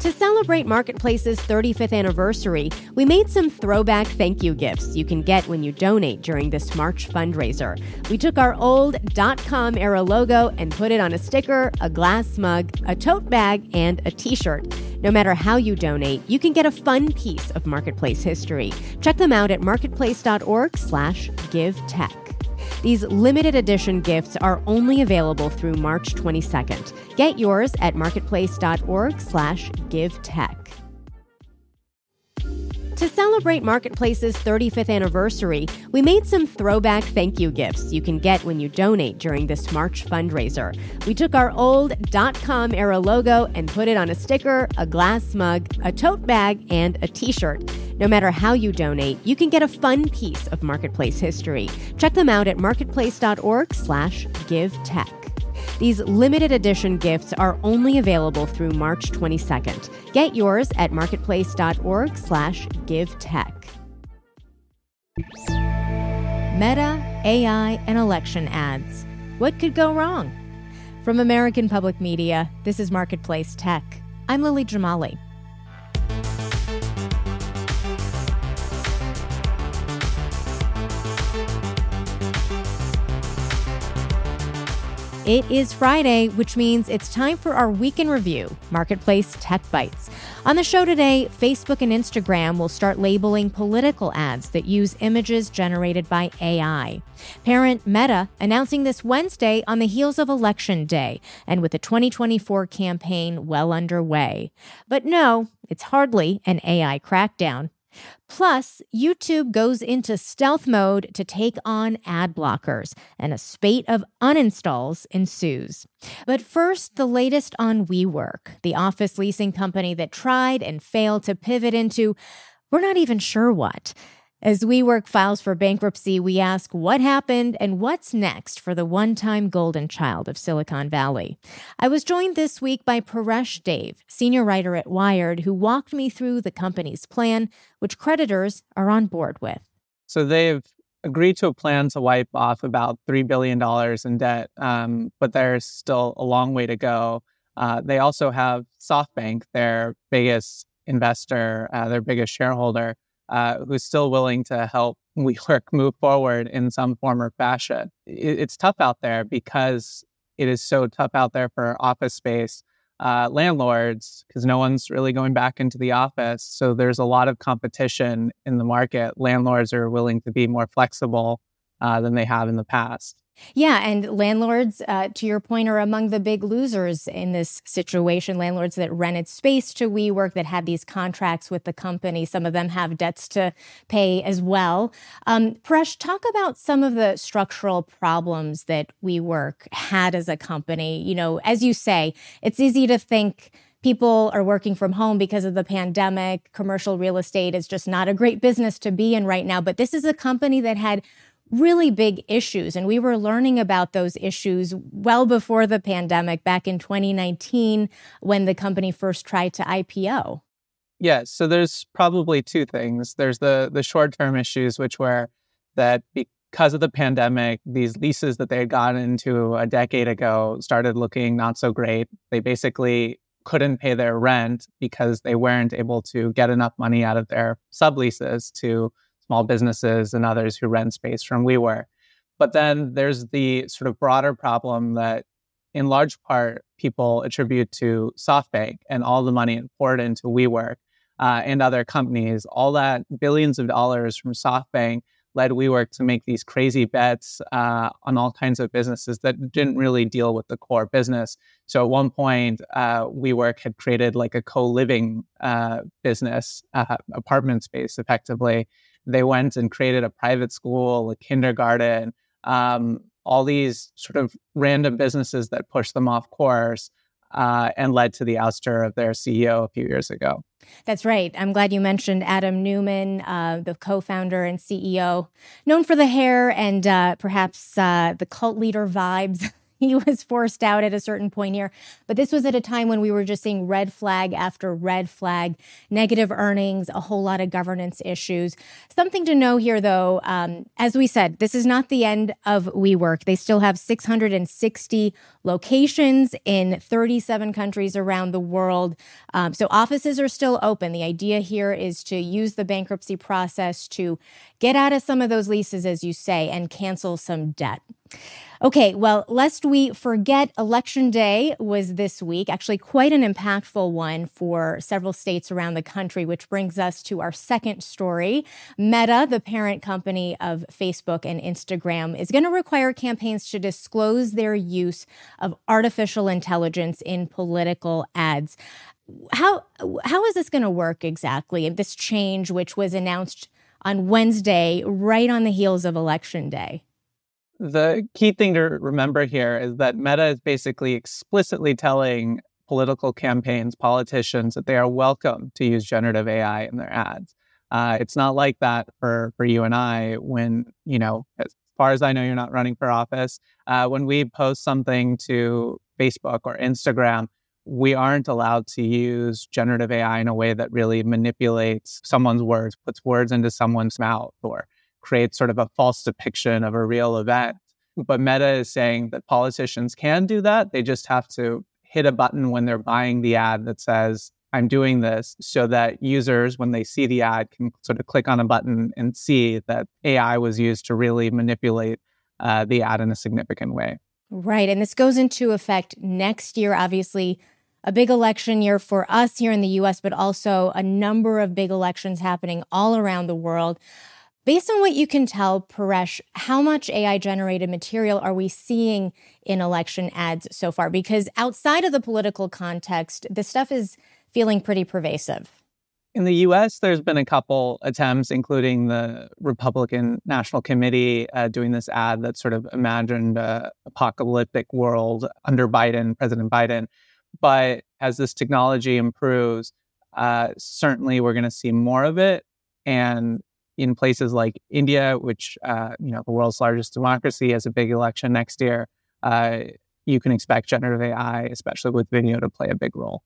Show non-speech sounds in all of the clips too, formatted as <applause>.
To celebrate Marketplace's 35th anniversary, we made some throwback thank you gifts you can get when you donate during this March fundraiser. We took our old .com era logo and put it on a sticker, a glass mug, a tote bag, and a t-shirt. No matter how you donate, you can get a fun piece of Marketplace history. Check them out at marketplace.org/givetech. These limited edition gifts are only available through March 22nd. Get yours at marketplace.org/givetech. To celebrate Marketplace's 35th anniversary, we made some throwback thank you gifts you can get when you donate during this March fundraiser. We took our old .com era logo and put it on a sticker, a glass mug, a tote bag, and a t-shirt. No matter how you donate, you can get a fun piece of Marketplace history. Check them out at marketplace.org/givetech. These limited edition gifts are only available through March 22nd. Get yours at marketplace.org/givetech. Meta, AI, and election ads. What could go wrong? From American Public Media, this is Marketplace Tech. I'm Lily Jamali. It is Friday, which means it's time for our week in review, Marketplace Tech Bytes. On the show today, Facebook and Instagram will start labeling political ads that use images generated by AI. Parent Meta announcing this Wednesday on the heels of Election Day and with the 2024 campaign well underway. But no, it's hardly an AI crackdown. Plus, YouTube goes into stealth mode to take on ad blockers, and a spate of uninstalls ensues. But first, the latest on WeWork, the office leasing company that tried and failed to pivot into we're not even sure what. As WeWork files for bankruptcy, we ask what happened and what's next for the one time golden child of Silicon Valley. I was joined this week by Paresh Dave, senior writer at Wired, who walked me through the company's plan, which creditors are on board with. So they've agreed to a plan to wipe off about $3 billion in debt, um, but there's still a long way to go. Uh, they also have SoftBank, their biggest investor, uh, their biggest shareholder uh, who's still willing to help <laughs> WeWork move forward in some form or fashion. It, it's tough out there because it is so tough out there for office space uh, landlords because no one's really going back into the office. So there's a lot of competition in the market. Landlords are willing to be more flexible uh, than they have in the past. Yeah, and landlords, uh, to your point, are among the big losers in this situation. Landlords that rented space to WeWork that had these contracts with the company. Some of them have debts to pay as well. Um, talk about some of the structural problems that WeWork had as a company. You know, as you say, it's easy to think people are working from home because of the pandemic. Commercial real estate is just not a great business to be in right now. But this is a company that had really big issues. And we were learning about those issues well before the pandemic back in 2019 when the company first tried to IPO. Yeah, so there's probably two things. There's the the short-term issues which were that because of the pandemic, these leases that they had gotten into a decade ago started looking not so great. They basically couldn't pay their rent because they weren't able to get enough money out of their subleases to small businesses and others who rent space from WeWork. But then there's the sort of broader problem that, in large part, people attribute to SoftBank and all the money poured into WeWork uh, and other companies. All that billions of dollars from SoftBank led WeWork to make these crazy bets uh, on all kinds of businesses that didn't really deal with the core business. So at one point, uh, WeWork had created like a co-living uh, business, uh, apartment space, effectively, they went and created a private school, a kindergarten, um, all these sort of random businesses that pushed them off course uh, and led to the ouster of their CEO a few years ago. That's right. I'm glad you mentioned Adam Neumann, uh, the co founder and CEO, known for the hair and uh, perhaps uh, the cult leader vibes. <laughs> he was forced out at a certain point here. But this was at a time when we were just seeing red flag after red flag, negative earnings, a whole lot of governance issues. Something to know here, though, um, as we said, this is not the end of WeWork. They still have 660 locations in 37 countries around the world. Um, so offices are still open. The idea here is to use the bankruptcy process to get out of some of those leases, as you say, and cancel some debt. Okay, well, lest we forget, Election Day was this week, actually, quite an impactful one for several states around the country, which brings us to our second story. Meta, the parent company of Facebook and Instagram, is going to require campaigns to disclose their use of artificial intelligence in political ads. How, how is this going to work exactly? This change, which was announced on Wednesday, right on the heels of Election Day. The key thing to remember here is that Meta is basically explicitly telling political campaigns, politicians, that they are welcome to use generative AI in their ads. Uh, it's not like that for for you and I when you know, as far as I know, you're not running for office. Uh, when we post something to Facebook or Instagram, we aren't allowed to use generative AI in a way that really manipulates someone's words, puts words into someone's mouth, or creates sort of a false depiction of a real event. But Meta is saying that politicians can do that. They just have to hit a button when they're buying the ad that says, I'm doing this, so that users, when they see the ad, can sort of click on a button and see that AI was used to really manipulate uh, the ad in a significant way. Right. And this goes into effect next year, obviously. A big election year for us here in the US, but also a number of big elections happening all around the world. Based on what you can tell, Paresh, how much AI generated material are we seeing in election ads so far? Because outside of the political context, the stuff is feeling pretty pervasive. In the US, there's been a couple attempts, including the Republican National Committee uh, doing this ad that sort of imagined an apocalyptic world under Biden, President Biden. But as this technology improves, uh, certainly we're going to see more of it. And in places like India, which uh, you know the world's largest democracy, has a big election next year, uh, you can expect generative AI, especially with video, to play a big role.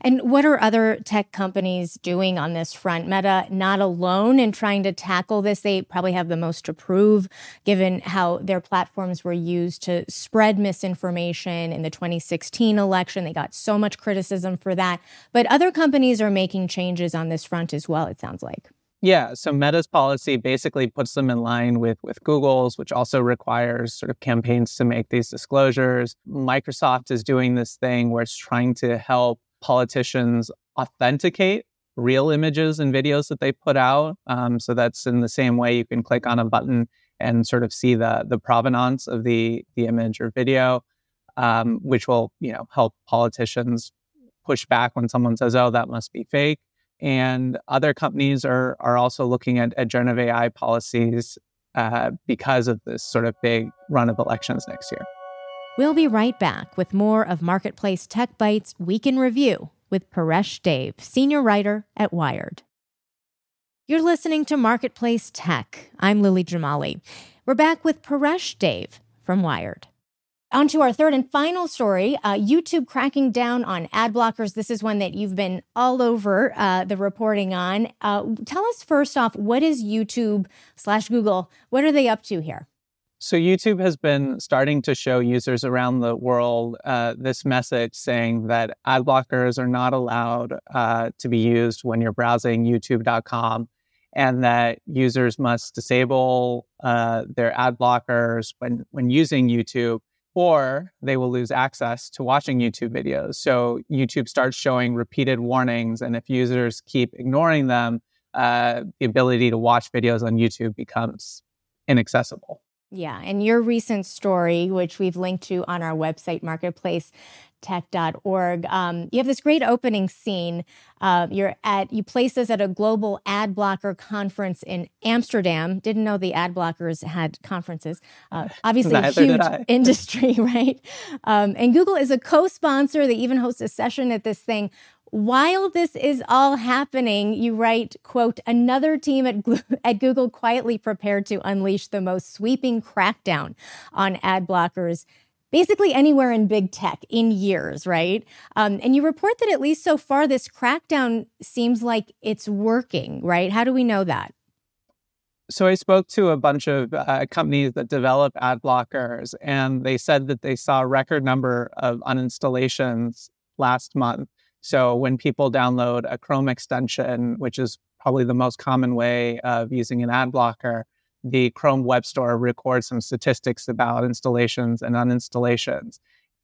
And what are other tech companies doing on this front? Meta not alone in trying to tackle this. They probably have the most to prove, given how their platforms were used to spread misinformation in the 2016 election. They got so much criticism for that. But other companies are making changes on this front as well, it sounds like. Yeah, so Meta's policy basically puts them in line with with Google's, which also requires sort of campaigns to make these disclosures. Microsoft is doing this thing where it's trying to help politicians authenticate real images and videos that they put out. Um, so that's in the same way you can click on a button and sort of see the the provenance of the the image or video, um, which will you know help politicians push back when someone says, "Oh, that must be fake." And other companies are, are also looking at, at generative AI policies uh, because of this sort of big run of elections next year. We'll be right back with more of Marketplace Tech Bytes Week in Review with Paresh Dave, senior writer at Wired. You're listening to Marketplace Tech. I'm Lily Jamali. We're back with Paresh Dave from Wired. On to our third and final story uh, YouTube cracking down on ad blockers. This is one that you've been all over uh, the reporting on. Uh, tell us first off, what is YouTube slash Google? What are they up to here? So, YouTube has been starting to show users around the world uh, this message saying that ad blockers are not allowed uh, to be used when you're browsing youtube.com and that users must disable uh, their ad blockers when, when using YouTube or they will lose access to watching YouTube videos. So YouTube starts showing repeated warnings, and if users keep ignoring them, uh, the ability to watch videos on YouTube becomes inaccessible. Yeah, and your recent story, which we've linked to on our website, Marketplace, tech.org. Um, you have this great opening scene. Uh, you're at you place us at a global ad blocker conference in Amsterdam. Didn't know the ad blockers had conferences. Uh, <laughs> obviously, a huge industry, <laughs> right? Um, and Google is a co-sponsor. They even host a session at this thing. While this is all happening, you write, quote, another team at, <laughs> at Google quietly prepared to unleash the most sweeping crackdown on ad blockers basically anywhere in big tech in years, right? Um, and you report that at least so far, this crackdown seems like it's working, right? How do we know that? So I spoke to a bunch of uh, companies that develop ad blockers, and they said that they saw a record number of uninstallations last month. So when people download a Chrome extension, which is probably the most common way of using an ad blocker, the Chrome Web Store records some statistics about installations and uninstallations.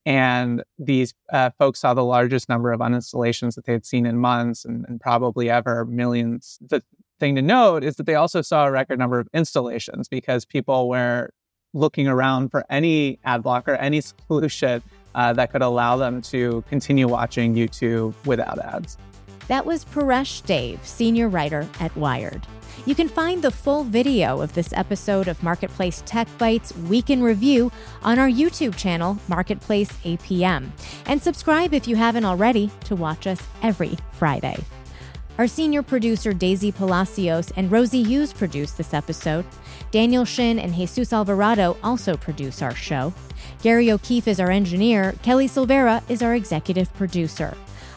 And these uh, folks saw the largest number of uninstallations that they had seen in months and, and, probably ever, millions. The thing to note is that they also saw a record number of installations because people were looking around for any ad blocker, any solution uh, that could allow them to continue watching YouTube without ads. That was Paresh Dave, senior writer at Wired. You can find the full video of this episode of Marketplace Tech Bytes Week in Review on our YouTube channel, Marketplace APM. And subscribe if you haven't already to watch us every Friday. Our senior producer, Daisy Palacios, and Rosie Hughes produced this episode. Daniel Shin and Jesus Alvarado also produce our show. Gary O'Keefe is our engineer. Kelly Silvera is our executive producer.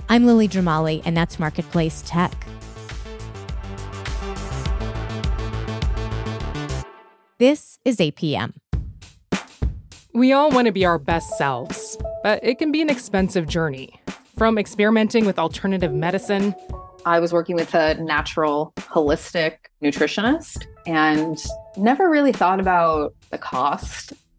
I'm Lily Jamali, and that's Marketplace Tech. This is APM. We all want to be our best selves, but it can be an expensive journey. From experimenting with alternative medicine, I was working with a natural holistic nutritionist and never really thought about the cost.